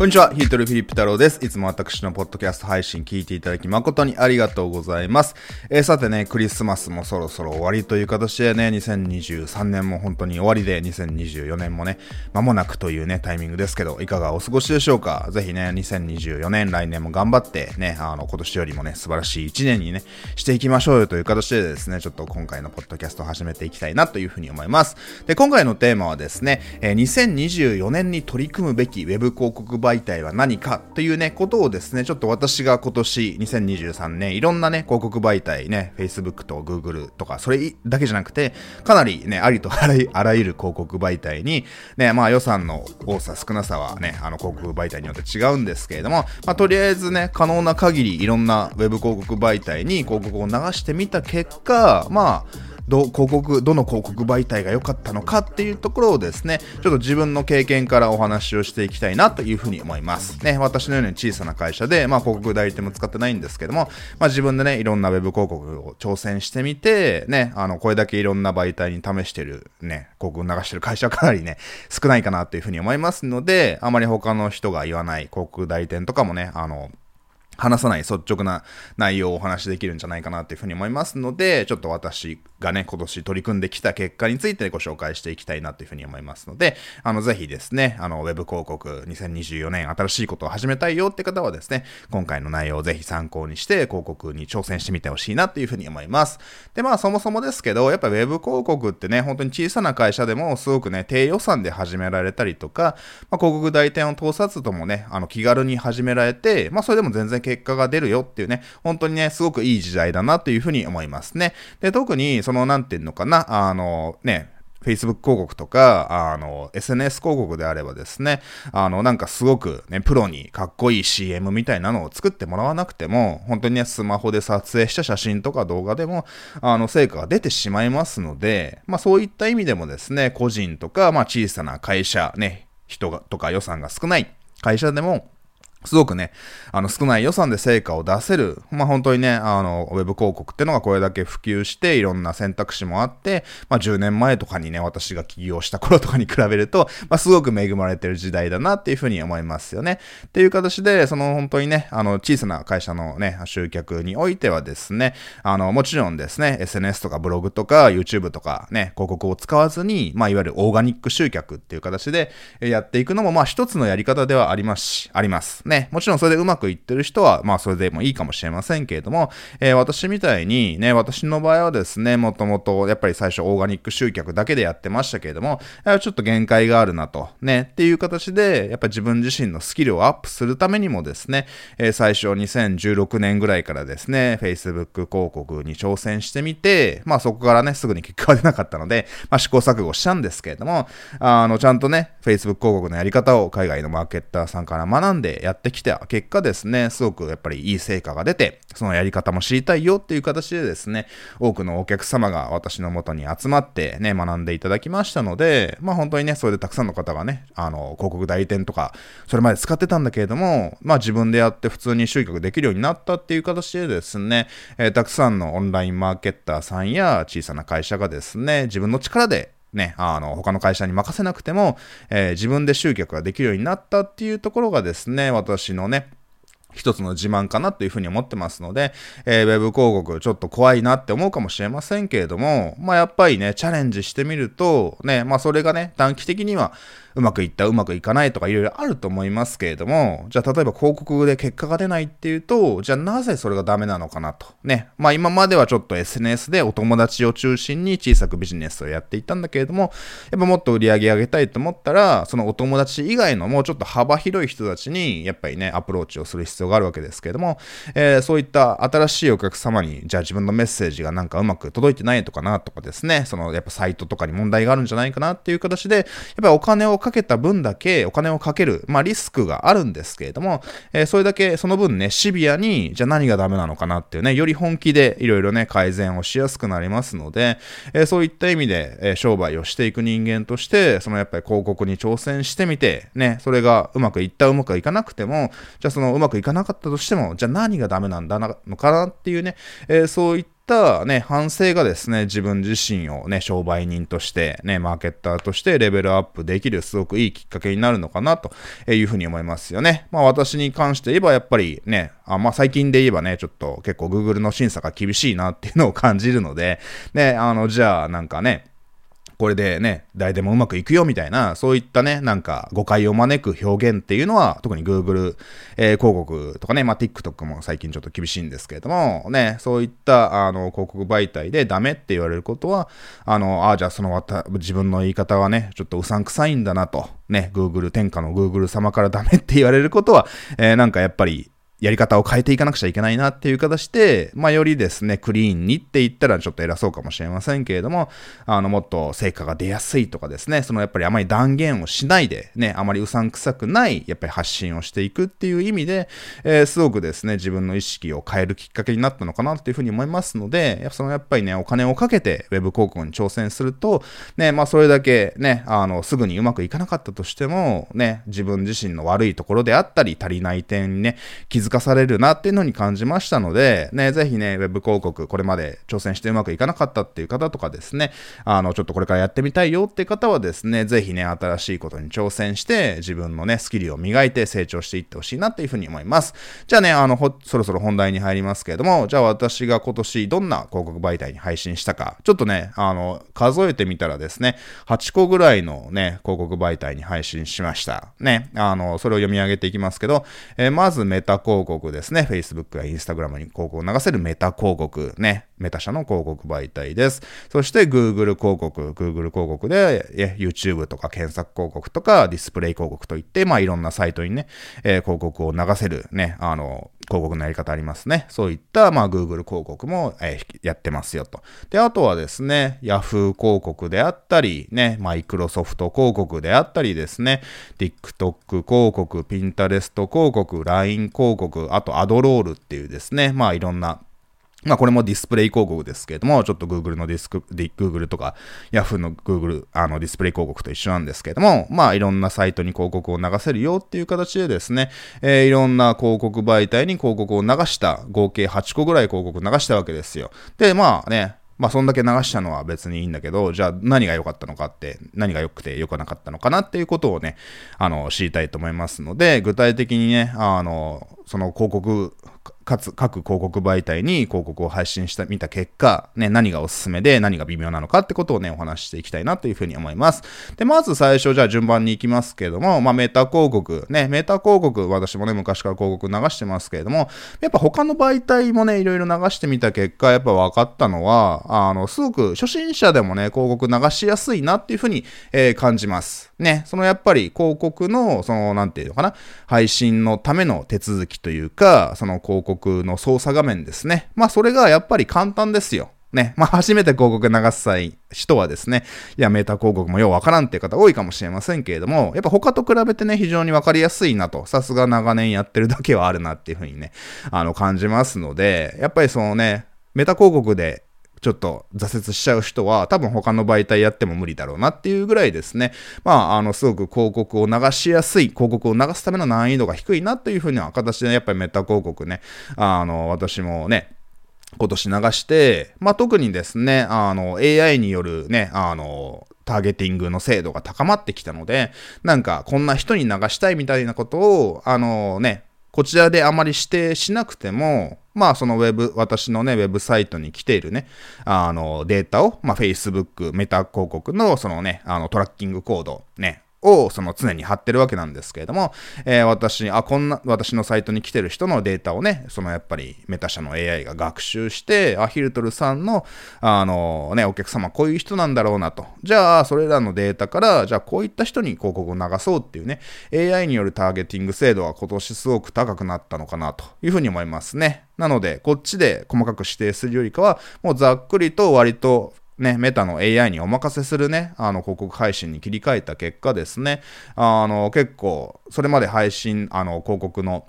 こんにちは、ヒートルフィリップ太郎です。いつも私のポッドキャスト配信聞いていただき誠にありがとうございます。えー、さてね、クリスマスもそろそろ終わりという形でね、2023年も本当に終わりで、2024年もね、間もなくというね、タイミングですけど、いかがお過ごしでしょうか？ぜひね、2024年、来年も頑張ってね、あの、今年よりもね、素晴らしい1年にね、していきましょうよという形でですね、ちょっと今回のポッドキャストを始めていきたいなというふうに思います。で、今回のテーマはですね、えー、2024年に取り組むべき Web 広告媒体は何かというね、ことをですね、ちょっと私が今年2023年、いろんなね、広告媒体ね、Facebook と Google とか、それだけじゃなくて、かなりね、ありとあらゆる広告媒体に、ね、まあ予算の多さ少なさはね、あの広告媒体によって違うんですけれども、まあとりあえずね、可能な限りいろんな Web 広告媒体に広告を流してみた結果、まあ、ど広告どの広告媒体が良かったのかっていうところをですねちょっと自分の経験からお話をしていきたいなというふうに思います。ね私のように小さな会社で、まあ、広告代理店も使ってないんですけども、まあ、自分でねいろんなウェブ広告を挑戦してみてねあのこれだけいろんな媒体に試してるね広告流してる会社はかなりね少ないかなというふうに思いますのであまり他の人が言わない広告代理店とかもねあの話さない率直な内容をお話しできるんじゃないかなというふうに思いますので、ちょっと私がね、今年取り組んできた結果についてご紹介していきたいなというふうに思いますので、あの、ぜひですね、あの、ウェブ広告2024年新しいことを始めたいよって方はですね、今回の内容をぜひ参考にして広告に挑戦してみてほしいなというふうに思います。で、まあ、そもそもですけど、やっぱウェブ広告ってね、本当に小さな会社でもすごくね、低予算で始められたりとか、まあ、広告代理店を通さずともね、あの、気軽に始められて、まあ、それでも全然結果が出るよっていうね、本当にね、すごくいい時代だなというふうに思いますね。で、特に、その、なんていうのかな、あの、ね、Facebook 広告とか、あの、SNS 広告であればですね、あの、なんかすごくね、プロにかっこいい CM みたいなのを作ってもらわなくても、本当にね、スマホで撮影した写真とか動画でも、あの、成果が出てしまいますので、まあそういった意味でもですね、個人とか、まあ小さな会社、ね、人がとか予算が少ない会社でも、すごくね、あの少ない予算で成果を出せる、まあ本当にね、あの、ウェブ広告っていうのがこれだけ普及して、いろんな選択肢もあって、まあ10年前とかにね、私が起業した頃とかに比べると、まあすごく恵まれてる時代だなっていうふうに思いますよね。っていう形で、その本当にね、あの、小さな会社のね、集客においてはですね、あの、もちろんですね、SNS とかブログとか YouTube とかね、広告を使わずに、まあいわゆるオーガニック集客っていう形でやっていくのも、まあ一つのやり方ではありますし、あります。ね、もちろんそれでうまくいってる人は、まあそれでもいいかもしれませんけれども、えー、私みたいにね、私の場合はですね、もともとやっぱり最初オーガニック集客だけでやってましたけれども、ちょっと限界があるなと、ね、っていう形で、やっぱ自分自身のスキルをアップするためにもですね、えー、最初2016年ぐらいからですね、Facebook 広告に挑戦してみて、まあそこからね、すぐに結果が出なかったので、まあ試行錯誤したんですけれども、あの、ちゃんとね、Facebook 広告のやり方を海外のマーケッターさんから学んでやってきてた結果ですね、すごくやっぱりいい成果が出て、そのやり方も知りたいよっていう形でですね、多くのお客様が私の元に集まってね、学んでいただきましたので、まあ本当にね、それでたくさんの方がね、あの、広告代理店とか、それまで使ってたんだけれども、まあ自分でやって普通に集客できるようになったっていう形でですね、えー、たくさんのオンラインマーケッターさんや小さな会社がですね、自分の力でね、あの、他の会社に任せなくても、えー、自分で集客ができるようになったっていうところがですね、私のね、一つの自慢かなというふうに思ってますので、えー、ウェブ広告ちょっと怖いなって思うかもしれませんけれども、まあやっぱりね、チャレンジしてみると、ね、まあそれがね、短期的にはうまくいった、うまくいかないとかいろいろあると思いますけれども、じゃあ例えば広告で結果が出ないっていうと、じゃあなぜそれがダメなのかなと。ね。まあ今まではちょっと SNS でお友達を中心に小さくビジネスをやっていたんだけれども、やっぱもっと売り上げ上げたいと思ったら、そのお友達以外のもうちょっと幅広い人たちに、やっぱりね、アプローチをする必要があるわけですけれども、えー、そういった新しいお客様に、じゃあ自分のメッセージがなんかうまく届いてないとかなとかですね、そのやっぱサイトとかに問題があるんじゃないかなっていう形で、やっぱりお金をかけた分だけお金をかける、まあリスクがあるんですけれども、えー、それだけその分ね、シビアに、じゃあ何がダメなのかなっていうね、より本気でいろいろね、改善をしやすくなりますので、えー、そういった意味で、えー、商売をしていく人間として、そのやっぱり広告に挑戦してみて、ね、それがうまくいった、うまくいかなくても、じゃあそのうまくいかなかったとしても、じゃあ何がダメなんだなのかなっていうね、えそういったったね、反省がですね、自分自身をね、商売人として、ね、マーケッターとしてレベルアップできるすごくいいきっかけになるのかなというふうに思いますよね。まあ私に関して言えばやっぱりね、あまあ最近で言えばね、ちょっと結構 Google の審査が厳しいなっていうのを感じるので、ね、あの、じゃあなんかね、これでね、誰でもうまくいくよみたいな、そういったね、なんか誤解を招く表現っていうのは、特に Google、えー、広告とかね、まあ、TikTok も最近ちょっと厳しいんですけれども、ね、そういったあの広告媒体でダメって言われることは、あの、ああ、じゃあその自分の言い方はね、ちょっとうさんくさいんだなと、ね、Google、天下の Google 様からダメって言われることは、えー、なんかやっぱり、やり方を変えていかなくちゃいけないなっていう形で、まあ、よりですね、クリーンにって言ったらちょっと偉そうかもしれませんけれども、あの、もっと成果が出やすいとかですね、そのやっぱりあまり断言をしないで、ね、あまりうさんくさくない、やっぱり発信をしていくっていう意味で、えー、すごくですね、自分の意識を変えるきっかけになったのかなっていうふうに思いますので、そのやっぱりね、お金をかけて Web 広告に挑戦すると、ね、まあ、それだけね、あの、すぐにうまくいかなかったとしても、ね、自分自身の悪いところであったり、足りない点にね、気づかされるなっていうのに感じましたので、ね、ぜひね、ウェブ広告、これまで挑戦してうまくいかなかったっていう方とかですね、あの、ちょっとこれからやってみたいよっていう方はですね、ぜひね、新しいことに挑戦して、自分のね、スキルを磨いて成長していってほしいなっていうふうに思います。じゃあね、あの、そろそろ本題に入りますけれども、じゃあ私が今年どんな広告媒体に配信したか、ちょっとね、あの、数えてみたらですね、8個ぐらいのね、広告媒体に配信しました。ね、あの、それを読み上げていきますけど、えー、まずメタ広広告ですね、Facebook や Instagram に広告を流せるメタ広告ね、メタ社の広告媒体です。そして Google 広告、Google 広告で YouTube とか検索広告とかディスプレイ広告といって、まあいろんなサイトにね、えー、広告を流せるね、あの、広告のやり方ありますね。そういった、まあ Google 広告も、えー、やってますよと。で、あとはですね、Yahoo 広告であったり、ね、マイクロソフト広告であったりですね、TikTok 広告、Pinterest 広告、LINE 広告、あとアドロールっていうですね、まあいろんなまあこれもディスプレイ広告ですけれども、ちょっと Google のディスク、Google とか Yahoo の Google あのディスプレイ広告と一緒なんですけれども、まあいろんなサイトに広告を流せるよっていう形でですね、えー、いろんな広告媒体に広告を流した、合計8個ぐらい広告流したわけですよ。で、まあね、まあそんだけ流したのは別にいいんだけど、じゃあ何が良かったのかって、何が良くて良くなかったのかなっていうことをね、あの、知りたいと思いますので、具体的にね、あの、その広告かつ各広告媒体に広告を配信してみた結果、ね、何がおすすめで何が微妙なのかってことをね、お話ししていきたいなというふうに思います。で、まず最初じゃあ順番に行きますけれども、まあメタ広告、ね、メタ広告、私もね、昔から広告流してますけれども、やっぱ他の媒体もね、いろいろ流してみた結果、やっぱ分かったのは、あの、すごく初心者でもね、広告流しやすいなっていうふうに、えー、感じます。ね、そのやっぱり広告の、その、なんていうのかな、配信のための手続きというか、その広告広告の操作画面ですね。まあ、それがやっぱり簡単ですよ。ね。まあ、初めて広告流す際、人はですね、いや、メーター広告もようわからんっていう方多いかもしれませんけれども、やっぱ他と比べてね、非常にわかりやすいなと、さすが長年やってるだけはあるなっていうふうにね、あの、感じますので、やっぱりそのね、メタ広告でちょっと挫折しちゃう人は多分他の媒体やっても無理だろうなっていうぐらいですね。まあ、あの、すごく広告を流しやすい、広告を流すための難易度が低いなっていうふうな形で、やっぱりメタ広告ね、あの、私もね、今年流して、まあ、特にですね、あの、AI によるね、あの、ターゲティングの精度が高まってきたので、なんか、こんな人に流したいみたいなことを、あのね、こちらであまり指定しなくても、まあそのウェブ、私のね、ウェブサイトに来ているね、あのデータを、まあ Facebook、メタ広告のそのね、あのトラッキングコード、ね、をその常に貼ってるわけなんですけれども、えー、私、あ、こんな、私のサイトに来てる人のデータをね、そのやっぱりメタ社の AI が学習して、あ、ヒルトルさんの、あのね、お客様こういう人なんだろうなと。じゃあ、それらのデータから、じゃあこういった人に広告を流そうっていうね、AI によるターゲティング精度は今年すごく高くなったのかなというふうに思いますね。なので、こっちで細かく指定するよりかは、もうざっくりと割とね、メタの AI にお任せするね、あの、広告配信に切り替えた結果ですね、あの、結構、それまで配信、あの、広告の、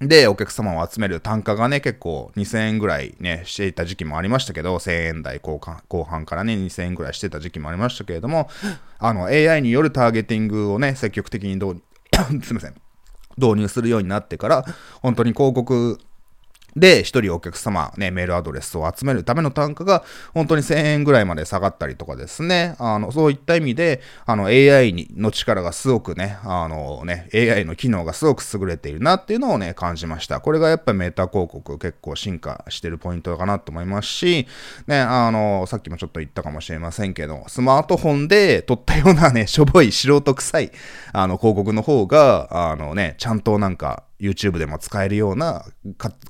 で、お客様を集める単価がね、結構2000円ぐらいね、していた時期もありましたけど、1000円台後半後半からね、2000円ぐらいしてた時期もありましたけれども、あの、AI によるターゲティングをね、積極的にどう、すいません、導入するようになってから、本当に広告で、一人お客様、ね、メールアドレスを集めるための単価が、本当に1000円ぐらいまで下がったりとかですね。あの、そういった意味で、あの、AI にの力がすごくね、あのね、AI の機能がすごく優れているなっていうのをね、感じました。これがやっぱメーター広告結構進化してるポイントかなと思いますし、ね、あの、さっきもちょっと言ったかもしれませんけど、スマートフォンで撮ったようなね、しょぼい素人臭い、あの、広告の方が、あのね、ちゃんとなんか、YouTube でも使えるような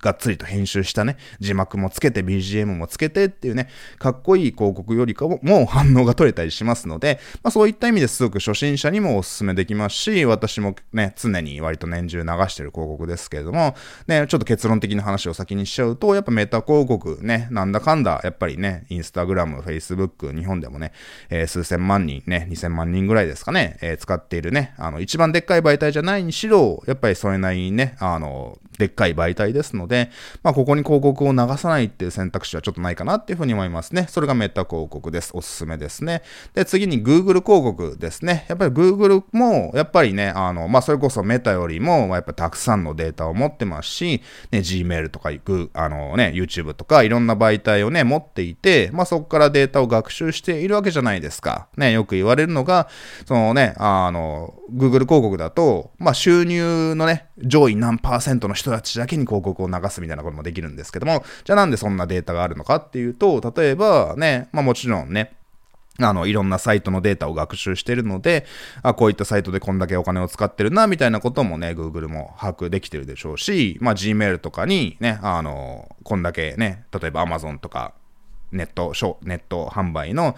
がっつりと編集したね、字幕もつけて BGM もつけてっていうね、かっこいい広告よりかももう反応が取れたりしますので、まあそういった意味ですごく初心者にもお勧めできますし、私もね、常に割と年中流してる広告ですけれども、ね、ちょっと結論的な話を先にしちゃうと、やっぱメタ広告ね、なんだかんだ、やっぱりね、インスタグラム、フェイスブック、日本でもね、えー、数千万人ね、2000万人ぐらいですかね、えー、使っているね、あの、一番でっかい媒体じゃないにしろ、やっぱりそれなりにね、ねあの、でっかい媒体ですので、まあ、ここに広告を流さないっていう選択肢はちょっとないかなっていうふうに思いますね。それがメタ広告です。おすすめですね。で、次に Google 広告ですね。やっぱり Google も、やっぱりね、あの、まあ、それこそメタよりも、やっぱたくさんのデータを持ってますし、ね、Gmail とか、あのね、YouTube とか、いろんな媒体をね、持っていて、まあ、そこからデータを学習しているわけじゃないですか。ね、よく言われるのが、そのね、あの、Google 広告だと、まあ、収入のね、上位何パーセントの人たちだけに広告を流すみたいなこともできるんですけども、じゃあなんでそんなデータがあるのかっていうと、例えばね、まあもちろんね、あの、いろんなサイトのデータを学習してるので、あ、こういったサイトでこんだけお金を使ってるな、みたいなこともね、Google も把握できてるでしょうし、まあ Gmail とかにね、あの、こんだけね、例えば Amazon とか、ネット、ネット販売の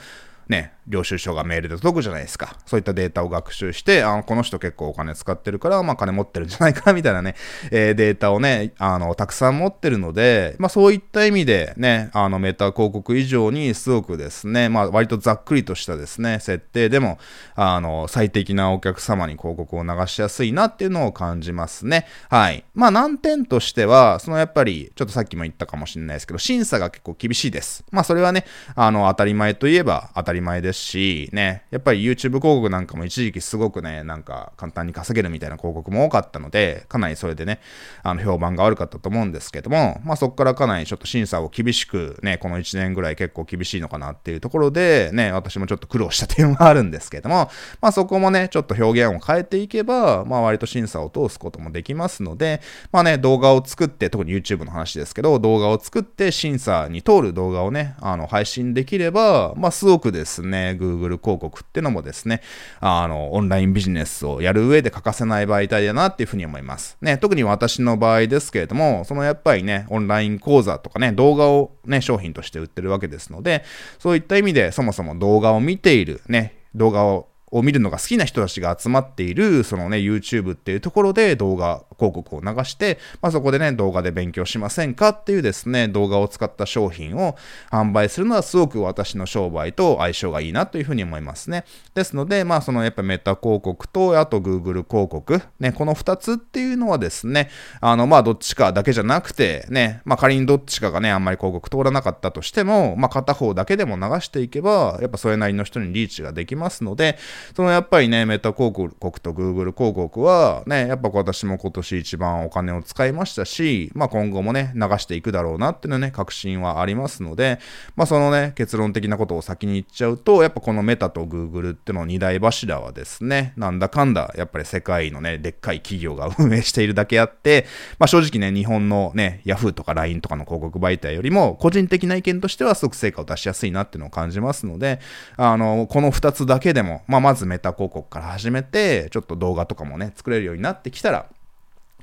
ね、領収書がメールで届くじゃないですか。そういったデータを学習して、あこの人結構お金使ってるから、まあ金持ってるんじゃないか、みたいなね、えー、データをね、あの、たくさん持ってるので、まあそういった意味でね、あの、メタ広告以上にすごくですね、まあ割とざっくりとしたですね、設定でも、あの、最適なお客様に広告を流しやすいなっていうのを感じますね。はい。まあ難点としては、そのやっぱり、ちょっとさっきも言ったかもしれないですけど、審査が結構厳しいです。まあそれはね、あの、当たり前といえば当たり前ですし、ね、やっぱり YouTube 広告なんかも一時期すごくね、なんか簡単に稼げるみたいな広告も多かったので、かなりそれでね、あの評判が悪かったと思うんですけども、まあそこからかなりちょっと審査を厳しくね、この1年ぐらい結構厳しいのかなっていうところで、ね、私もちょっと苦労した点はあるんですけども、まあそこもね、ちょっと表現を変えていけば、まあ割と審査を通すこともできますので、まあね、動画を作って、特に YouTube の話ですけど、動画を作って審査に通る動画をね、あの配信できれば、まあすごくですね、Google 広告ってのもですね、あの、オンラインビジネスをやる上で欠かせない媒体だなっていうふうに思います。ね、特に私の場合ですけれども、そのやっぱりね、オンライン講座とかね、動画をね、商品として売ってるわけですので、そういった意味でそもそも動画を見ている、ね、動画をを見るのが好きな人たちが集まっている、そのね、YouTube っていうところで動画広告を流して、まあ、そこでね、動画で勉強しませんかっていうですね、動画を使った商品を販売するのはすごく私の商売と相性がいいなというふうに思いますね。ですので、まあ、そのやっぱメタ広告と、あと Google 広告、ね、この2つっていうのはですね、あの、まあ、どっちかだけじゃなくて、ね、まあ、仮にどっちかがね、あんまり広告通らなかったとしても、まあ、片方だけでも流していけば、やっぱそれなりの人にリーチができますので、そのやっぱりね、メタ広告と Google 広告は、ね、やっぱ私も今年一番お金を使いましたし、まあ今後もね、流していくだろうなっていうのね、確信はありますので、まあそのね、結論的なことを先に言っちゃうと、やっぱこのメタと Google っての二大柱はですね、なんだかんだ、やっぱり世界のね、でっかい企業が運営しているだけあって、まあ正直ね、日本のね、Yahoo とか LINE とかの広告媒体よりも、個人的な意見としてはすごく成果を出しやすいなっていうのを感じますので、あの、この二つだけでも、まあまずメタ広告から始めて、ちょっと動画とかもね、作れるようになってきたら、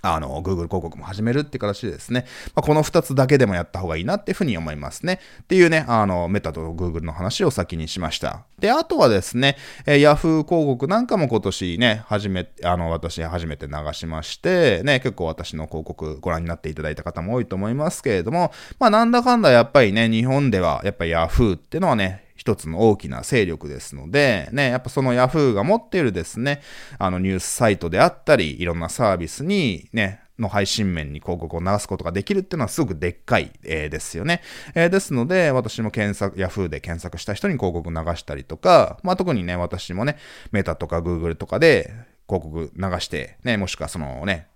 あの、Google 広告も始めるって形でですね、まあ、この2つだけでもやった方がいいなっていうふうに思いますね。っていうね、あの、メタと Google の話を先にしました。で、あとはですね、えー、Yahoo 広告なんかも今年ね、初め、あの、私初めて流しまして、ね、結構私の広告ご覧になっていただいた方も多いと思いますけれども、まあ、なんだかんだやっぱりね、日本ではやっぱり Yahoo っていうのはね、一つの大きな勢力ですので、ね、やっぱその Yahoo が持っているですね、あのニュースサイトであったり、いろんなサービスにね、の配信面に広告を流すことができるっていうのはすごくでっかい、えー、ですよね。えー、ですので、私も検索、Yahoo で検索した人に広告流したりとか、まあ特にね、私もね、メタとか Google とかで広告流して、ね、もしくはそのね、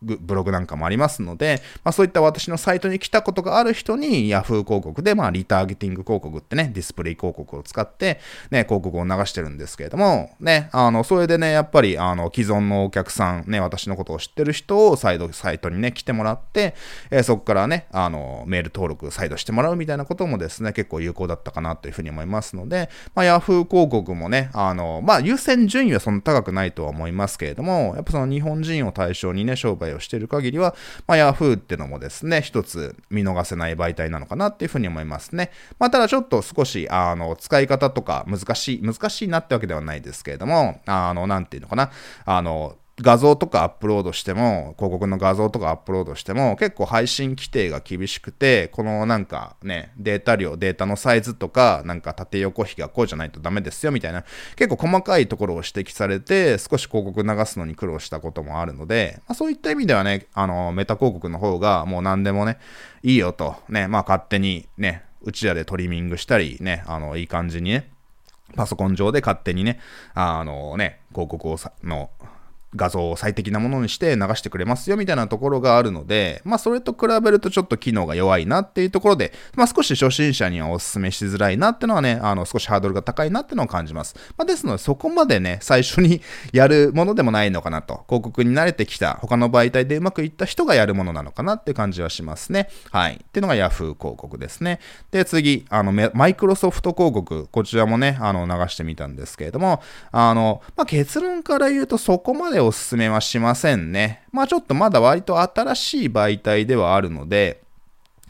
ブログなんかもありますので、まあ、そういった私のサイトに来たことがある人に Yahoo 広告で、まあ、リターゲティング広告ってね、ディスプレイ広告を使って、ね、広告を流してるんですけれども、ね、あの、それでね、やっぱり、あの、既存のお客さん、ね、私のことを知ってる人を再度サイトにね、来てもらって、えー、そこからね、あの、メール登録再度してもらうみたいなこともですね、結構有効だったかなというふうに思いますので、まあ、Yahoo 広告もね、あの、まあ、優先順位はそんな高くないとは思いますけれども、やっぱその日本人を対象にね、商売をしている限りは、まあ、Yahoo ってのもですね、一つ見逃せない媒体なのかなっていうふうに思いますね。まあ、ただちょっと少し、あの、使い方とか難しい、難しいなってわけではないですけれども、あの、なんていうのかな、あの、画像とかアップロードしても、広告の画像とかアップロードしても、結構配信規定が厳しくて、このなんかね、データ量、データのサイズとか、なんか縦横比がこうじゃないとダメですよみたいな、結構細かいところを指摘されて、少し広告流すのに苦労したこともあるので、まあ、そういった意味ではね、あの、メタ広告の方がもう何でもね、いいよと、ね、まあ勝手にね、うちらでトリミングしたり、ね、あの、いい感じにね、パソコン上で勝手にね、あのね、広告をさ、の、画像を最適なものにして流してくれますよみたいなところがあるので、まあそれと比べるとちょっと機能が弱いなっていうところで、まあ少し初心者にはお勧めしづらいなっていうのはね、あの少しハードルが高いなっていうのを感じます。まあですのでそこまでね、最初にやるものでもないのかなと、広告に慣れてきた他の媒体でうまくいった人がやるものなのかなって感じはしますね。はい。っていうのが Yahoo 広告ですね。で、次、あの、マイクロソフト広告、こちらもね、あの、流してみたんですけれども、あの、まあ結論から言うとそこまででお勧めはしませんね。まあちょっとまだ割と新しい媒体ではあるので、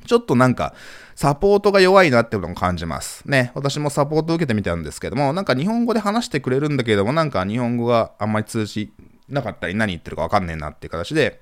ちょっとなんか、サポートが弱いなってことも感じます。ね。私もサポート受けてみたんですけども、なんか日本語で話してくれるんだけども、なんか日本語があんまり通じなかったり何言ってるかわかんねえなっていう形で、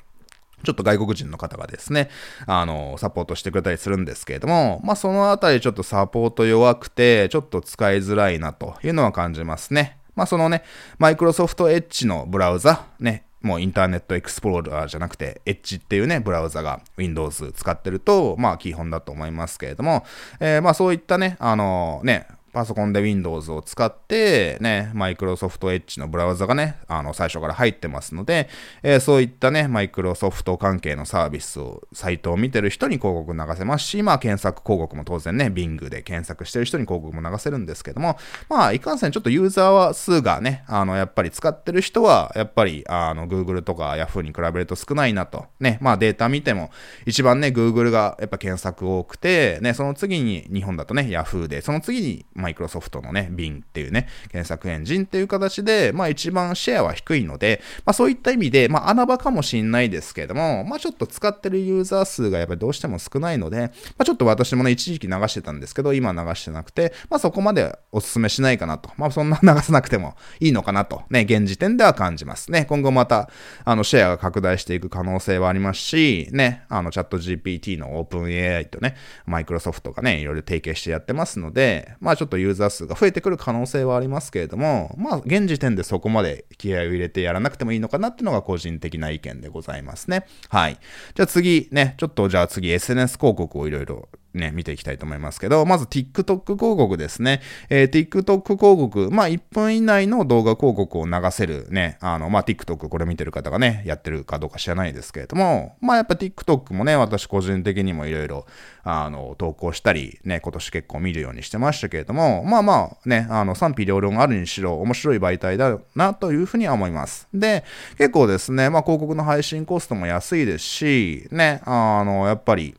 ちょっと外国人の方がですね、あの、サポートしてくれたりするんですけれども、まあそのあたりちょっとサポート弱くて、ちょっと使いづらいなというのは感じますね。まあそのね、マイクロソフトエッジのブラウザ、ね、もうインターネットエクスプローラーじゃなくて、エッジっていうね、ブラウザが Windows 使ってると、まあ基本だと思いますけれども、えー、まあそういったね、あのね、パソコンで Windows を使って、ね、マイクロソフトエッジのブラウザがね、あの、最初から入ってますので、えー、そういったね、マイクロソフト関係のサービスを、サイトを見てる人に広告流せますし、まあ、検索広告も当然ね、Bing で検索してる人に広告も流せるんですけども、まあ、いかんせんちょっとユーザー数がね、あの、やっぱり使ってる人は、やっぱり、あの、Google とか Yahoo に比べると少ないなと。ね、まあ、データ見ても、一番ね、Google がやっぱ検索多くて、ね、その次に日本だとね、Yahoo で、その次にマイクロソフトのね、Bing っていうね、検索エンジンっていう形で、まあ一番シェアは低いので、まあそういった意味で、まあ穴場かもしんないですけれども、まあちょっと使ってるユーザー数がやっぱりどうしても少ないので、まあちょっと私もね、一時期流してたんですけど、今流してなくて、まあそこまでお勧めしないかなと。まあそんな流さなくてもいいのかなと、ね、現時点では感じますね。今後また、あの、シェアが拡大していく可能性はありますし、ね、あの、チャット GPT のオープン AI とね、マイクロソフトがね、いろいろ提携してやってますので、まあちょっとユーザー数が増えてくる可能性はありますけれども、まあ、現時点でそこまで気合を入れてやらなくてもいいのかなっていうのが個人的な意見でございますね。はい。じゃあ次ね、ちょっとじゃあ次 SNS 広告をいろいろね、見ていきたいと思いますけど、まず TikTok 広告ですね。えー、TikTok 広告、まあ1分以内の動画広告を流せるね、あの、まあ TikTok これ見てる方がね、やってるかどうか知らないですけれども、まあやっぱ TikTok もね、私個人的にもいろいろ、あの、投稿したり、ね、今年結構見るようにしてましたけれども、まあまあね、あの、賛否両論あるにしろ面白い媒体だなというふうには思います。で、結構ですね、まあ広告の配信コストも安いですし、ね、あの、やっぱり、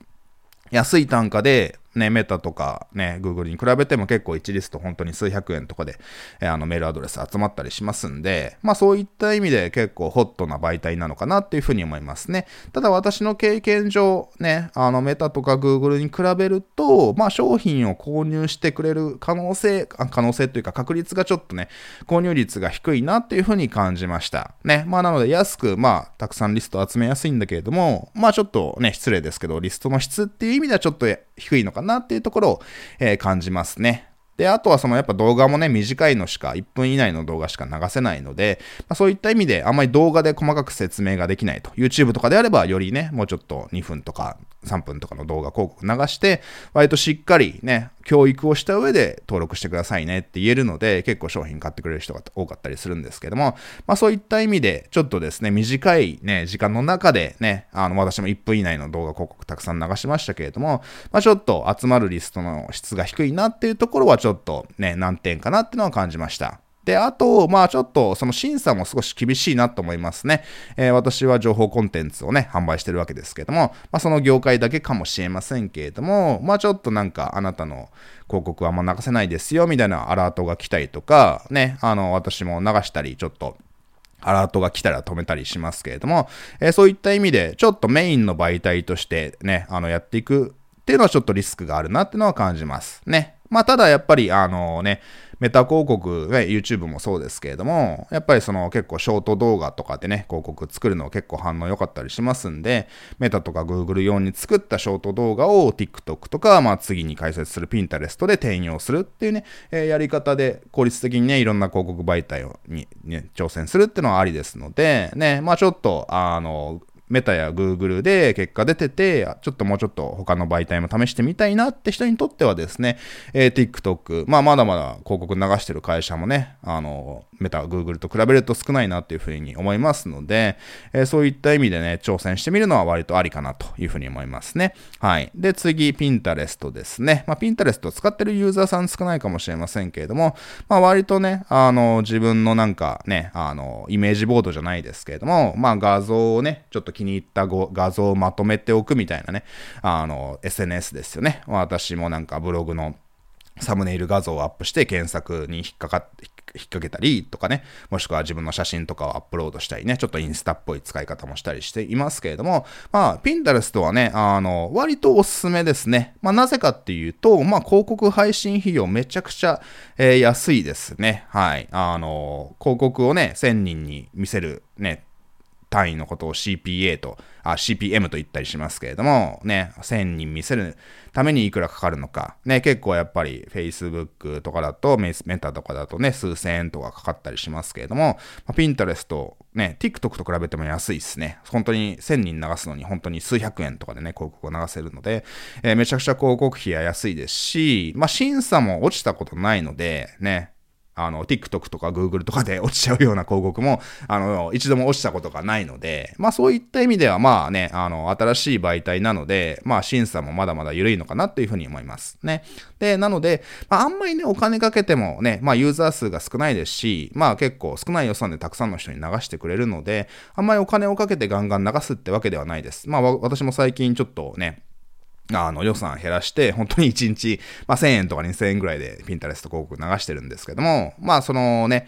安い単価で、ね、メタとかね、Google に比べても結構1リスト本当に数百円とかで、えあのメールアドレス集まったりしますんで、まあそういった意味で結構ホットな媒体なのかなっていうふうに思いますね。ただ私の経験上、ね、あのメタとか Google に比べると、まあ商品を購入してくれる可能性、可能性というか確率がちょっとね、購入率が低いなっていうふうに感じました。ね、まあなので安く、まあたくさんリスト集めやすいんだけれども、まあちょっとね、失礼ですけど、リストの質っていう意味ではちょっと低いのかなっていうところを、えー、感じますね。で、あとはそのやっぱ動画もね、短いのしか、1分以内の動画しか流せないので、まあ、そういった意味であんまり動画で細かく説明ができないと。YouTube とかであればよりね、もうちょっと2分とか3分とかの動画広告流して、割としっかりね、教育をした上で登録してくださいねって言えるので、結構商品買ってくれる人が多かったりするんですけども、まあそういった意味で、ちょっとですね、短いね、時間の中でね、あの、私も1分以内の動画広告たくさん流しましたけれども、まあちょっと集まるリストの質が低いなっていうところはちょっとちょっとね、難点かなってのは感じました。で、あと、まあちょっとその審査も少し厳しいなと思いますね。えー、私は情報コンテンツをね、販売してるわけですけども、まあその業界だけかもしれませんけれども、まあちょっとなんかあなたの広告はあんま流せないですよ、みたいなアラートが来たりとか、ね、あの、私も流したり、ちょっと、アラートが来たら止めたりしますけれども、えー、そういった意味で、ちょっとメインの媒体としてね、あの、やっていくっていうのはちょっとリスクがあるなっていうのは感じます。ね。まあ、ただやっぱり、あのね、メタ広告、ね、YouTube もそうですけれども、やっぱりその結構ショート動画とかでね、広告作るの結構反応良かったりしますんで、メタとか Google 用に作ったショート動画を TikTok とか、まあ次に解説する Pinterest で転用するっていうね、えー、やり方で効率的にね、いろんな広告媒体に、ね、挑戦するっていうのはありですので、ね、まあちょっと、あの、メタやグーグルで結果出てて、ちょっともうちょっと他の媒体も試してみたいなって人にとってはですね、えー、TikTok、まあまだまだ広告流してる会社もね、あの、メタ、グーグルと比べると少ないなっていうふうに思いますので、えー、そういった意味でね、挑戦してみるのは割とありかなというふうに思いますね。はい。で、次、Pinterest ですね。まあ、Pinterest を使ってるユーザーさん少ないかもしれませんけれども、まあ、割とね、あの、自分のなんかね、あの、イメージボードじゃないですけれども、まあ、画像をね、ちょっと気に入った画像をまとめておくみたいなね、あの、SNS ですよね。私もなんかブログのサムネイル画像をアップして検索に引っかかって、引っ掛けたりとかね、もしくは自分の写真とかをアップロードしたりね、ちょっとインスタっぽい使い方もしたりしていますけれども、まあ、ピンタレストはね、あの、割とおすすめですね。まあ、なぜかっていうと、まあ、広告配信費用めちゃくちゃ、えー、安いですね。はい。あの、広告をね、1000人に見せるね、単位のことを CPA と、あ、CPM と言ったりしますけれども、ね、1000人見せるためにいくらかかるのか、ね、結構やっぱり Facebook とかだと、メタとかだとね、数千円とかかかったりしますけれども、まあ、Pinterest、ね、TikTok と比べても安いですね。本当に1000人流すのに本当に数百円とかでね、広告を流せるので、えー、めちゃくちゃ広告費は安いですし、まあ審査も落ちたことないので、ね、あの、TikTok とか Google とかで 落ちちゃうような広告も、あの、一度も落ちたことがないので、まあそういった意味では、まあね、あの、新しい媒体なので、まあ審査もまだまだ緩いのかなというふうに思いますね。で、なので、まああんまりね、お金かけてもね、まあユーザー数が少ないですし、まあ結構少ない予算でたくさんの人に流してくれるので、あんまりお金をかけてガンガン流すってわけではないです。まあ私も最近ちょっとね、あの予算減らして、本当に1日、まあ、1000円とか2000円ぐらいでピンタレスト広告流してるんですけども、まあそのね、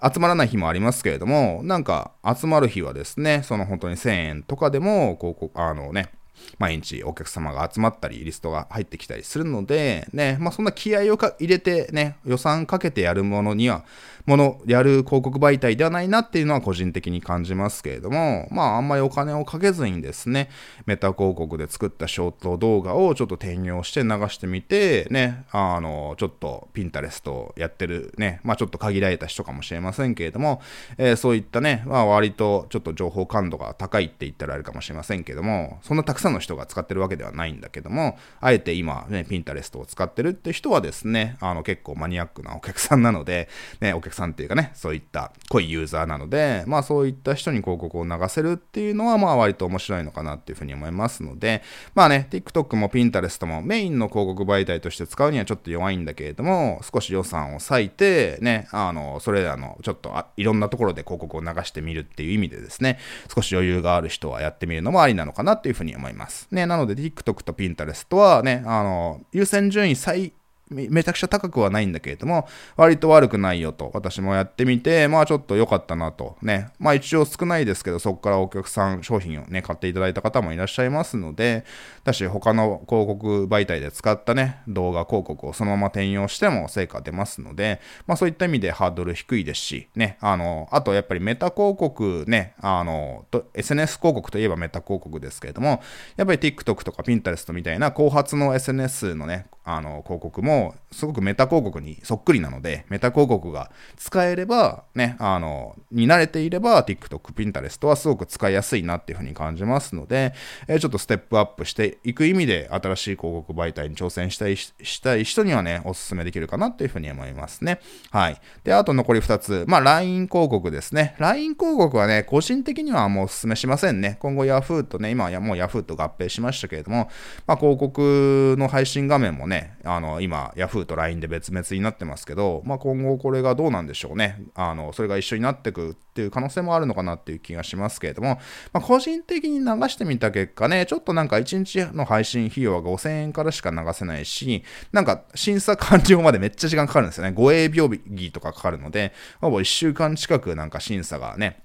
集まらない日もありますけれども、なんか集まる日はですね、その本当に1000円とかでも、広告、あのね、毎日お客様が集まったり、リストが入ってきたりするので、ね、まあそんな気合を入れてね、予算かけてやるものには、もの、やる広告媒体ではないなっていうのは個人的に感じますけれども、まああんまりお金をかけずにですね、メタ広告で作ったショート動画をちょっと転用して流してみて、ね、あの、ちょっとピンタレストやってるね、まあちょっと限られた人かもしれませんけれども、えー、そういったね、まあ割とちょっと情報感度が高いって言ったらあるかもしれませんけども、そんなたくさんの人が使ってるわけではないんだけども、あえて今ね、ピンタレストを使ってるって人はですね、あの結構マニアックなお客さんなので、ね、お客さんっていうかね、そういった濃いユーザーなので、まあそういった人に広告を流せるっていうのは、まあ割と面白いのかなっていうふうに思いますので、まあね、TikTok も Pinterest もメインの広告媒体として使うにはちょっと弱いんだけれども、少し予算を割いて、ね、あの、それらのちょっといろんなところで広告を流してみるっていう意味でですね、少し余裕がある人はやってみるのもありなのかなっていうふうに思います。ます。ね、なので TikTok と Pinterest はね、あの、優先順位最めちゃくちゃ高くはないんだけれども、割と悪くないよと、私もやってみて、まあちょっと良かったなと。ね。まあ一応少ないですけど、そこからお客さん、商品をね、買っていただいた方もいらっしゃいますので、だし他の広告媒体で使ったね、動画広告をそのまま転用しても成果出ますので、まあそういった意味でハードル低いですし、ね、あの、あとやっぱりメタ広告ね、あの、SNS 広告といえばメタ広告ですけれども、やっぱり TikTok とか Pinterest みたいな後発の SNS のね、あの、広告も、すごくメタ広告にそっくりなので、メタ広告が使えれば、ね、あの、に慣れていれば、TikTok、Pinterest はすごく使いやすいなっていうふうに感じますので、え、ちょっとステップアップしていく意味で、新しい広告媒体に挑戦したい、したい人にはね、お勧めできるかなっていうふうに思いますね。はい。で、あと残り2つ。まあ、LINE 広告ですね。LINE 広告はね、個人的にはもうお勧めしませんね。今後 Yahoo とね、今はもう Yahoo と合併しましたけれども、まあ、広告の配信画面もね、あの、今、Yahoo と LINE で別々になってますけど、まあ、今後これがどうなんでしょうね。あの、それが一緒になってくっていう可能性もあるのかなっていう気がしますけれども、まあ、個人的に流してみた結果ね、ちょっとなんか1日の配信費用は5000円からしか流せないし、なんか審査完了までめっちゃ時間かかるんですよね。護衛病日とかかかるので、ほぼ1週間近くなんか審査がね、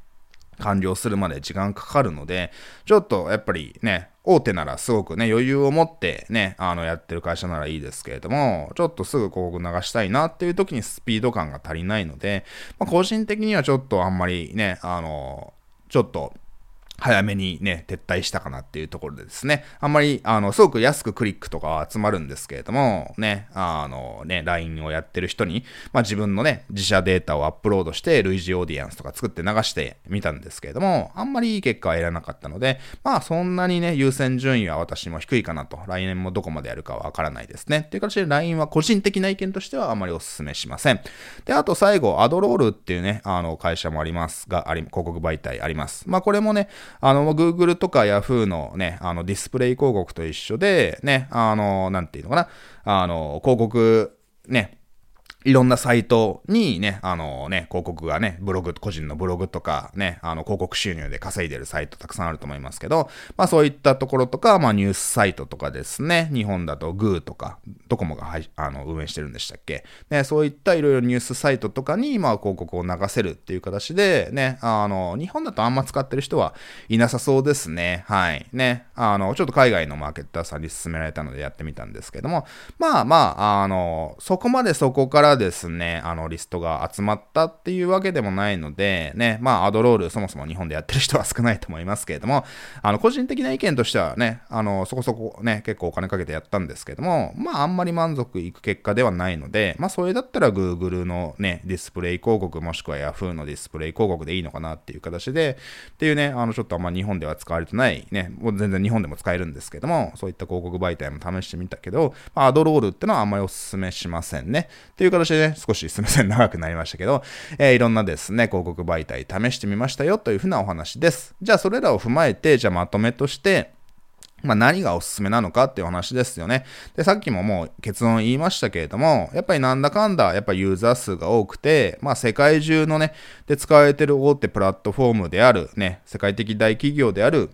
完了するまで時間かかるので、ちょっとやっぱりね、大手ならすごくね、余裕を持ってね、あの、やってる会社ならいいですけれども、ちょっとすぐ広告流したいなっていう時にスピード感が足りないので、まあ、個人的にはちょっとあんまりね、あの、ちょっと、早めにね、撤退したかなっていうところでですね、あんまり、あの、すごく安くクリックとか集まるんですけれども、ね、あのね、LINE をやってる人に、まあ自分のね、自社データをアップロードして、類似オーディエンスとか作って流してみたんですけれども、あんまりいい結果は得られなかったので、まあそんなにね、優先順位は私も低いかなと、来年もどこまでやるかはわからないですね。っていう形で LINE は個人的な意見としてはあまりお勧めしません。で、あと最後、アドロールっていうね、あの会社もありますが、あり、広告媒体あります。まあこれもね、あの、Google とか Yahoo のね、あのディスプレイ広告と一緒で、ね、あの、なんていうのかな、あの、広告、ね、いろんなサイトにね、あのね、広告がね、ブログ、個人のブログとかね、あの広告収入で稼いでるサイトたくさんあると思いますけど、まあそういったところとか、まあニュースサイトとかですね、日本だとグーとか、ドコモがはいあの運営してるんでしたっけ？ね、そういったいろいろニュースサイトとかに、まあ広告を流せるっていう形で、ね、あの、日本だとあんま使ってる人はいなさそうですね。はい。ね、あの、ちょっと海外のマーケッターさんに勧められたのでやってみたんですけども、まあまあ、あの、そこまでそこからですね、あの、リストが集まったっていうわけでもないので、ね、まあ、アドロール、そもそも日本でやってる人は少ないと思いますけれども、あの、個人的な意見としてはね、あの、そこそこね、結構お金かけてやったんですけども、まあ、あんまり満足いく結果ではないので、まあ、それだったら Google のね、ディスプレイ広告、もしくは Yahoo のディスプレイ広告でいいのかなっていう形で、っていうね、あの、ちょっとあんま日本では使われてない、ね、もう全然日本でも使えるんですけども、そういった広告媒体も試してみたけど、まあ、アドロールってのはあんまりお勧めしませんね。っていう形でね、少しすみません、長くなりましたけど、えー、いろんなですね、広告媒体試してみましたよというふうなお話です。じゃあ、それらを踏まえて、じゃあまとめとして、まあ、何がおすすめなのかっていう話ですよね。で、さっきももう結論言いましたけれども、やっぱりなんだかんだ、やっぱユーザー数が多くて、まあ世界中のね、で使われてる大手プラットフォームである、ね、世界的大企業である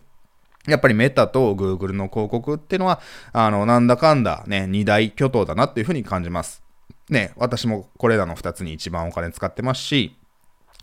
やっぱりメタとグーグルの広告っていうのは、あの、なんだかんだね、二大巨頭だなっていうふうに感じます。ね、私もこれらの二つに一番お金使ってますし、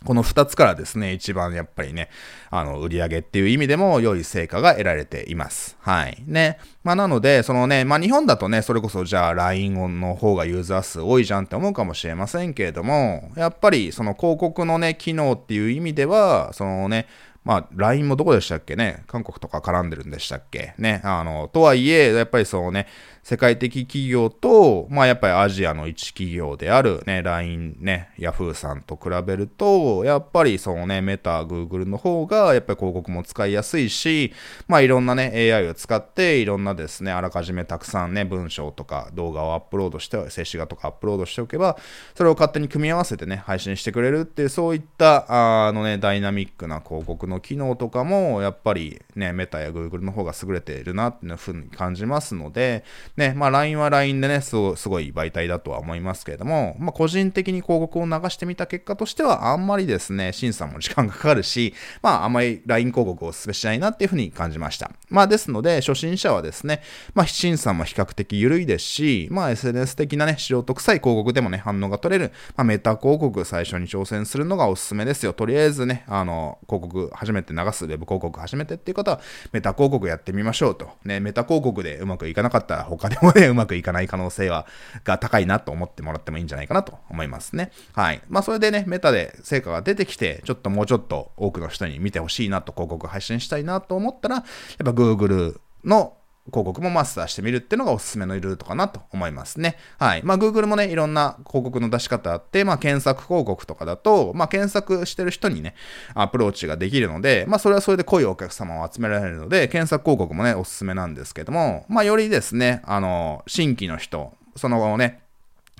この二つからですね、一番やっぱりね、あの、売り上げっていう意味でも良い成果が得られています。はい。ね。まあなので、そのね、まあ日本だとね、それこそじゃあ LINE の方がユーザー数多いじゃんって思うかもしれませんけれども、やっぱりその広告のね、機能っていう意味では、そのね、まあ、LINE もどこでしたっけね？韓国とか絡んでるんでしたっけ？ね。あの、とはいえ、やっぱりそうね、世界的企業と、まあやっぱりアジアの一企業であるね、LINE ね、Yahoo さんと比べると、やっぱりそのね、メタ、Google の方が、やっぱり広告も使いやすいし、まあいろんなね、AI を使って、いろんなですね、あらかじめたくさんね、文章とか動画をアップロードして、静止画とかアップロードしておけば、それを勝手に組み合わせてね、配信してくれるっていう、そういった、あのね、ダイナミックな広告の機能とかも、やっぱりね、メタや Google の方が優れているなっていうふうに感じますので、ね、まあ LINE は LINE でね、すごすごい媒体だとは思いますけれども、まあ個人的に広告を流してみた結果としては、あんまりですね、審査も時間がかかるし、まああまり LINE 広告をお勧めしないなっていうふうに感じました。まあですので、初心者はですね、まあ審査も比較的緩いですし、まあ SNS 的なね、素人臭い広告でもね、反応が取れる、まあメタ広告最初に挑戦するのがおすすめですよ。とりあえずね、あの、広告初めて流すウェブ広告初めてっていう方は、メタ広告やってみましょうと。ね、メタ広告でうまくいかなかったら他でもね、うまくいかない可能性は、が高いなと思ってもらってもいいんじゃないかなと思いますね。はい。まあ、それでね、メタで成果が出てきて、ちょっともうちょっと多くの人に見てほしいなと広告配信したいなと思ったら、やっぱ Google の広告もマスターしてみるっていうのがおすすめのルートかなと思いますね。はい。まあ、Google もね、いろんな広告の出し方あって、まあ、検索広告とかだと、まあ、検索してる人にね、アプローチができるので、まあ、それはそれで濃いお客様を集められるので、検索広告もね、おすすめなんですけども、まあ、よりですね、あの、新規の人、その後ね、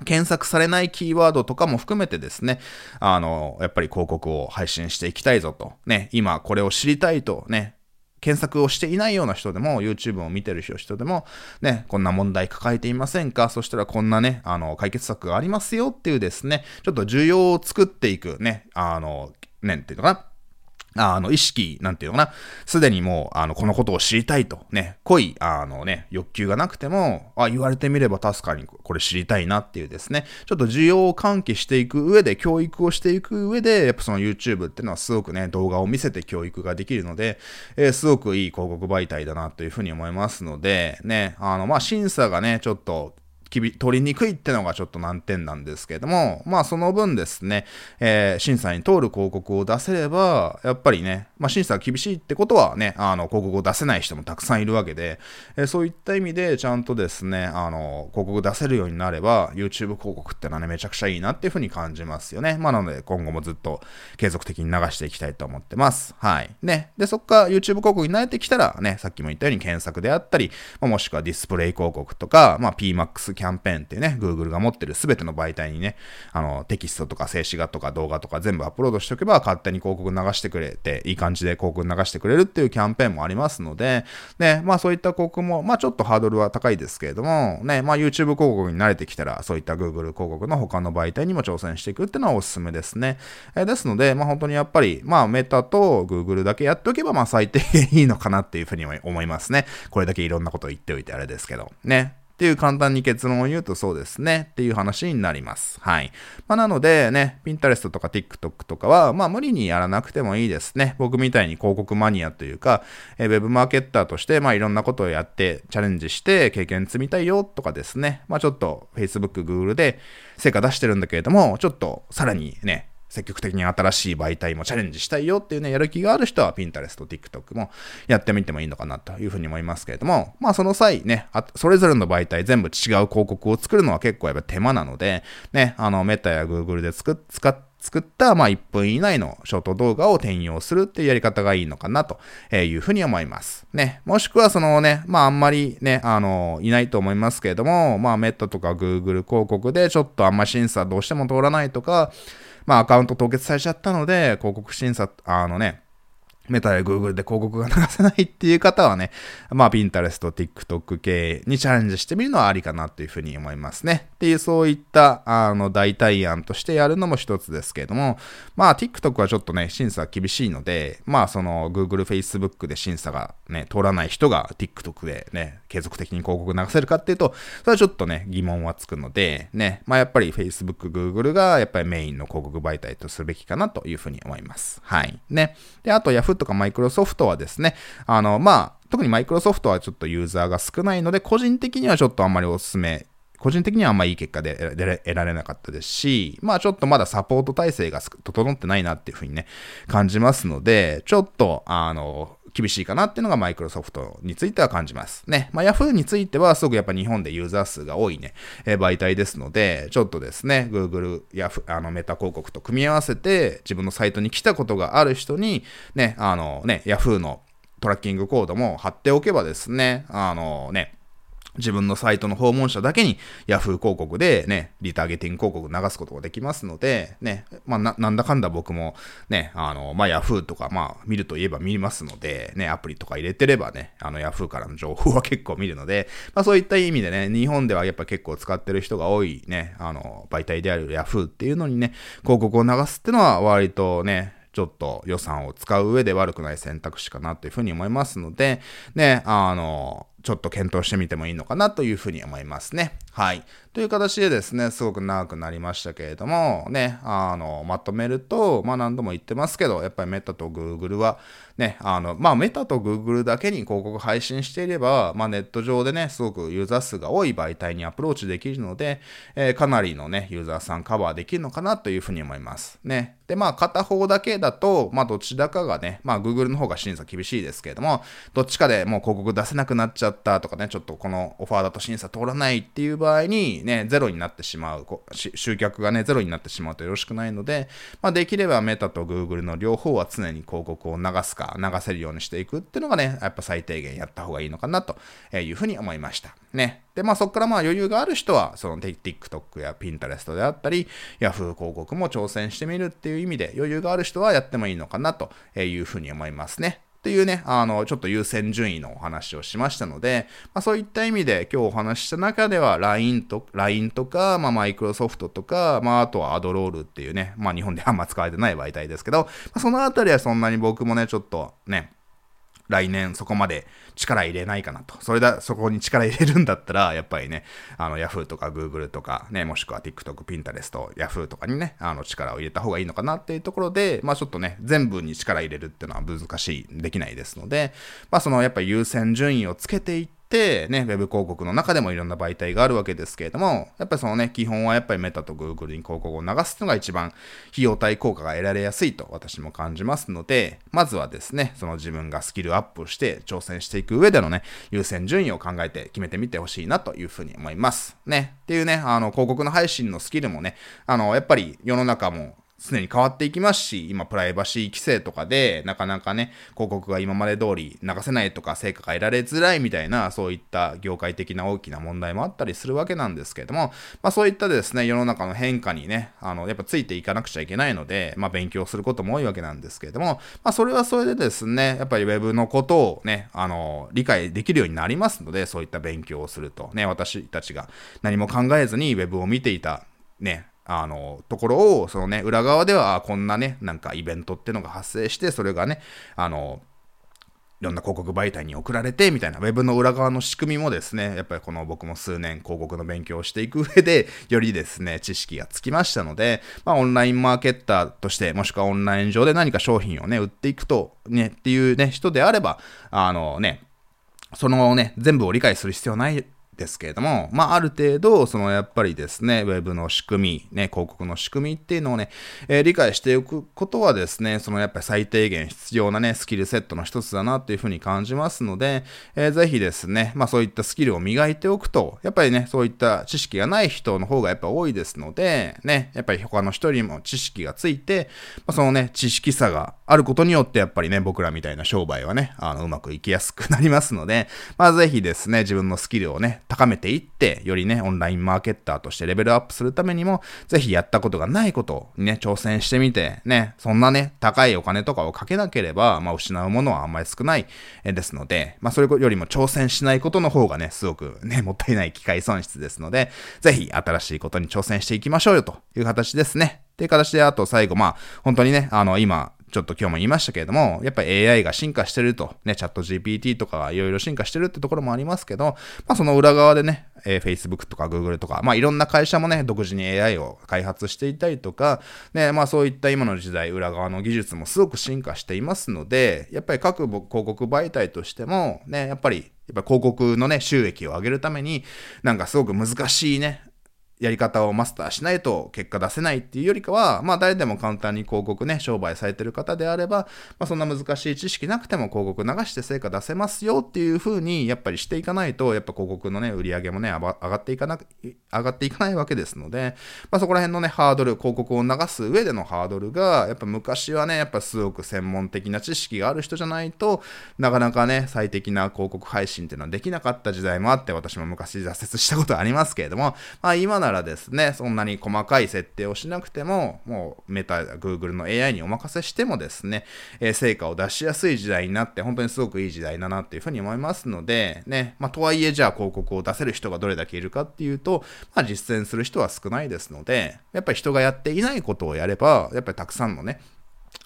検索されないキーワードとかも含めてですね、あの、やっぱり広告を配信していきたいぞと、ね、今これを知りたいとね、検索をしていないような人でも、YouTube を見てる人でも、ね、こんな問題抱えていませんか？そしたらこんなね、あの、解決策がありますよっていうですね、ちょっと需要を作っていくね、あの、ね、っていうのかな？あの、意識、なんていうのかな。すでにもう、あの、このことを知りたいと、ね、濃い、あのね、欲求がなくても、あ、言われてみれば確かにこれ知りたいなっていうですね、ちょっと需要を喚起していく上で、教育をしていく上で、やっぱその YouTube っていうのはすごくね、動画を見せて教育ができるので、えー、すごくいい広告媒体だなというふうに思いますので、ね、あの、まあ、審査がね、ちょっと、きび、取りにくいってのがちょっと難点なんですけども、まあその分ですね、えー、審査に通る広告を出せれば、やっぱりね、まあ審査が厳しいってことはね、あの、広告を出せない人もたくさんいるわけで、えー、そういった意味でちゃんとですね、あの、広告出せるようになれば、YouTube 広告ってのはね、めちゃくちゃいいなっていうふうに感じますよね。まあなので、今後もずっと継続的に流していきたいと思ってます。はい。ね。で、そっから YouTube 広告に慣れてきたらね、さっきも言ったように検索であったり、まあ、もしくはディスプレイ広告とか、まあ PMAX キャンペーンっていうね、Google が持ってる全ての媒体にね、あの、テキストとか静止画とか動画とか全部アップロードしておけば勝手に広告流してくれて、いい感じで広告流してくれるっていうキャンペーンもありますので、ね、まあそういった広告も、まあちょっとハードルは高いですけれども、ね、まあ YouTube 広告に慣れてきたら、そういった Google 広告の他の媒体にも挑戦していくっていうのはおすすめですね。え、ですので、まあ本当にやっぱり、まあメタと Google だけやっておけば、まあ最低限いいのかなっていうふうに思いますね。これだけいろんなこと言っておいてあれですけど、ね。っていう簡単に結論を言うとそうですねっていう話になります。はい。まあ、なのでね、Pinterest とか TikTok とかは、まあ無理にやらなくてもいいですね。僕みたいに広告マニアというか、えー、ウェブマーケッターとして、まあいろんなことをやってチャレンジして経験積みたいよとかですね。まあちょっと Facebook、Google で成果出してるんだけれども、ちょっとさらにね、積極的に新しい媒体もチャレンジしたいよっていうね、やる気がある人は Pinterest、TikTok もやってみてもいいのかなというふうに思いますけれども、まあその際ね、それぞれの媒体全部違う広告を作るのは結構やっぱ手間なので、ね、あの、メタや Google で作っ、使っ作った、まあ、1分以内のショート動画を転用するっていうやり方がいいのかなというふうに思います。ね。もしくは、そのね、まあ、あんまりね、あの、いないと思いますけれども、まあ、メットとか Google 広告でちょっとあんま審査どうしても通らないとか、まあアカウント凍結されちゃったので、広告審査、あのね、メタや Google で広告が流せないっていう方はね、まあ、Pinterest、TikTok 系にチャレンジしてみるのはありかなというふうに思いますね。っていう、そういった、あの、代替案としてやるのも一つですけれども、まあ、TikTok はちょっとね、審査厳しいので、まあ、その、Google、Facebook で審査がね、通らない人が TikTok でね、継続的に広告流せるかっていうと、それはちょっとね、疑問はつくので、ね、まあ、やっぱり Facebook、Google がやっぱりメインの広告媒体とすべきかなというふうに思います。はい。ね。で、あと Yahoo とかマイクロソフトはですね、あの、まあ、特にマイクロソフトはちょっとユーザーが少ないので、個人的にはちょっとあんまりお勧め個人的にはあんまいい結果で得られなかったですし、まあちょっとまだサポート体制が整ってないなっていうふうにね、感じますので、ちょっと、あの、厳しいかなっていうのがマイクロソフトについては感じます。ね。まあ Yahoo についてはすごくやっぱ日本でユーザー数が多いね、えー、媒体ですので、ちょっとですね、Google、Yahoo、あのメタ広告と組み合わせて自分のサイトに来たことがある人に、ね、あのね、Yahoo のトラッキングコードも貼っておけばですね、あのね、自分のサイトの訪問者だけに Yahoo 広告でね、リターゲティング広告流すことができますので、ね、まあな、なんだかんだ僕もね、あの、まあ Yahoo とかまあ見るといえば見ますので、ね、アプリとか入れてればね、あの Yahoo からの情報は結構見るので、まあそういった意味でね、日本ではやっぱ結構使ってる人が多いね、あの、媒体である Yahoo っていうのにね、広告を流すっていうのは割とね、ちょっと予算を使う上で悪くない選択肢かなというふうに思いますので、ね、あの、ちょっと検討してみてもいいのかなというふうに思いますね。はい。という形でですね、すごく長くなりましたけれども、ね、あの、まとめると、まあ何度も言ってますけど、やっぱりメタとグーグルは、ね、あの、まあメタとグーグルだけに広告配信していれば、まあネット上でね、すごくユーザー数が多い媒体にアプローチできるので、えー、かなりのね、ユーザーさんカバーできるのかなというふうに思います。ね。で、まあ片方だけだと、まあどちらかがね、まあ Google の方が審査厳しいですけれども、どっちかでもう広告出せなくなっちゃったとかね、ちょっとこのオファーだと審査通らないっていう場合場合に、ね、ゼロになってしまう、集客がね、ゼロになってしまうとよろしくないので、まあ、できればメタと Google の両方は常に広告を流すか、流せるようにしていくっていうのがね、やっぱ最低限やった方がいいのかなというふうに思いました。ね。で、まあそこからまあ余裕がある人は、その TikTok や Pinterest であったり、Yahoo 広告も挑戦してみるっていう意味で余裕がある人はやってもいいのかなというふうに思いますね。っていうね、あの、ちょっと優先順位のお話をしましたので、まあ、そういった意味で今日お話しした中では LINE と、LINE とか、まあ Microsoft とか、まあ、あとはアドロールっていうね、まあ、日本であんま使われてない媒体ですけど、まあ、そのあたりはそんなに僕もね、ちょっとね、来年そこまで力入れないかなと。それだ、そこに力入れるんだったら、やっぱりね、あの、Yahoo とか Google とかね、もしくは TikTok、Pinterest、Yahoo とかにね、あの、力を入れた方がいいのかなっていうところで、まあちょっとね、全部に力入れるっていうのは難しい、できないですので、まあそのやっぱ優先順位をつけてい、ってね、ウェブ広告の中でもいろんな媒体があるわけですけれども、やっぱりそのね、基本はやっぱりメタとグーグルに広告を流すのが一番費用対効果が得られやすいと私も感じますので、まずはですね、その自分がスキルアップして挑戦していく上でのね、優先順位を考えて決めてみてほしいなというふうに思います。ね。っていうね、あの、広告の配信のスキルもね、あの、やっぱり世の中も常に変わっていきますし、今プライバシー規制とかで、なかなかね、広告が今まで通り流せないとか、成果が得られづらいみたいな、そういった業界的な大きな問題もあったりするわけなんですけれども、まあそういったですね、世の中の変化にね、あの、やっぱついていかなくちゃいけないので、まあ勉強することも多いわけなんですけれども、まあそれはそれでですね、やっぱり Web のことをね、あの、理解できるようになりますので、そういった勉強をすると、ね、私たちが何も考えずに Web を見ていた、ね、あの、ところを、そのね、裏側では、こんなね、なんかイベントっていうのが発生して、それがね、あの、いろんな広告媒体に送られて、みたいな、ウェブの裏側の仕組みもですね、やっぱりこの僕も数年広告の勉強をしていく上で、よりですね、知識がつきましたので、まあ、オンラインマーケッターとして、もしくはオンライン上で何か商品をね、売っていくと、ね、っていうね、人であれば、あのね、そのね、全部を理解する必要ないですけれども、まあ、ある程度、そのやっぱりですね、ウェブの仕組み、ね、広告の仕組みっていうのをね、えー、理解しておくことはですね、そのやっぱり最低限必要なね、スキルセットの一つだなっていうふうに感じますので、えー、ぜひですね、まあそういったスキルを磨いておくと、やっぱりね、そういった知識がない人の方がやっぱ多いですので、ね、やっぱり他の人にも知識がついて、まあ、そのね、知識差があることによって、やっぱりね、僕らみたいな商売はね、あの、うまくいきやすくなりますので、まあぜひですね、自分のスキルをね、高めていって、よりね、オンラインマーケッターとしてレベルアップするためにも、ぜひやったことがないことにね、挑戦してみて、ね、そんなね、高いお金とかをかけなければ、まあ、失うものはあんまり少ないですので、まあ、それよりも挑戦しないことの方がね、すごくね、もったいない機会損失ですので、ぜひ新しいことに挑戦していきましょうよという形ですね。っていう形で、あと最後、まあ、本当にね、あの、今、ちょっと今日も言いましたけれども、やっぱり AI が進化してると、ね、チャット GPT とかがいろいろ進化してるってところもありますけど、まあその裏側でね、えー、Facebook とか Google とか、まあいろんな会社もね、独自に AI を開発していたりとか、ね、まあそういった今の時代、裏側の技術もすごく進化していますので、やっぱり各広告媒体としても、ね、やっぱりやっぱ広告のね、収益を上げるために、なんかすごく難しいね、やり方をマスターしないと結果出せないっていうよりかは、まあ誰でも簡単に広告ね、商売されてる方であれば、まあそんな難しい知識なくても広告流して成果出せますよっていう風にやっぱりしていかないと、やっぱ広告のね、売り上げもね、上がっていかな、上がっていかないわけですので、まあそこら辺のね、ハードル、広告を流す上でのハードルが、やっぱ昔はね、やっぱすごく専門的な知識がある人じゃないとなかなかね、最適な広告配信っていうのはできなかった時代もあって、私も昔挫折したことありますけれども、まあ今ならですね、そんなに細かい設定をしなくても、もうメタ、Google の AI にお任せしてもですね、えー、成果を出しやすい時代になって、本当にすごくいい時代だなっていうふうに思いますので、ね、まあとはいえじゃあ広告を出せる人がどれだけいるかっていうと、まあ実践する人は少ないですので、やっぱり人がやっていないことをやれば、やっぱりたくさんのね、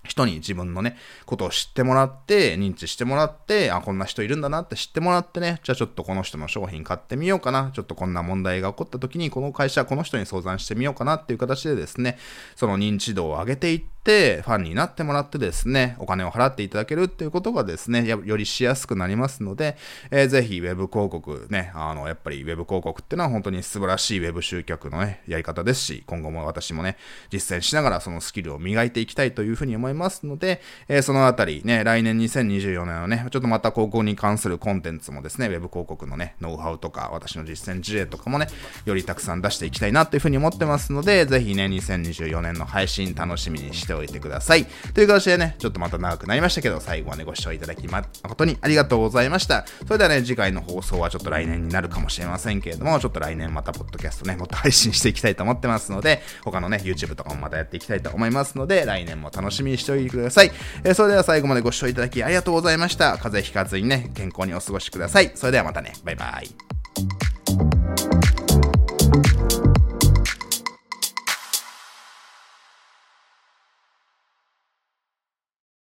人に自分のね、ことを知ってもらって、認知してもらって、あ、こんな人いるんだなって知ってもらってね、じゃあちょっとこの人の商品買ってみようかな、ちょっとこんな問題が起こった時に、この会社、この人に相談してみようかなっていう形でですね、その認知度を上げていって、ファンになってもらってですね、お金を払っていただけるっていうことがですね、よりしやすくなりますので、えー、ぜひ Web 広告ね、あの、やっぱり Web 広告っていうのは本当に素晴らしい Web 集客のね、やり方ですし、今後も私もね、実践しながらそのスキルを磨いていきたいというふうに思いますので、えー、そのあたりね、来年2024年のね、ちょっとまた広告に関するコンテンツもですね、Web 広告のね、ノウハウとか、私の実践事例とかもね、よりたくさん出していきたいなというふうに思ってますので、ぜひね、2024年の配信楽しみにしてしておいてください。という形でね、ちょっとまた長くなりましたけど、最後までご視聴いただき誠にありがとうございました。それではね、次回の放送はちょっと来年になるかもしれませんけれども、ちょっと来年またポッドキャストね、もっと配信していきたいと思ってますので、他のね、YouTube とかもまたやっていきたいと思いますので、来年も楽しみにしておいてください。えー、それでは最後までご視聴いただきありがとうございました。風邪ひかずにね、健康にお過ごしください。それではまたね、バイバイ。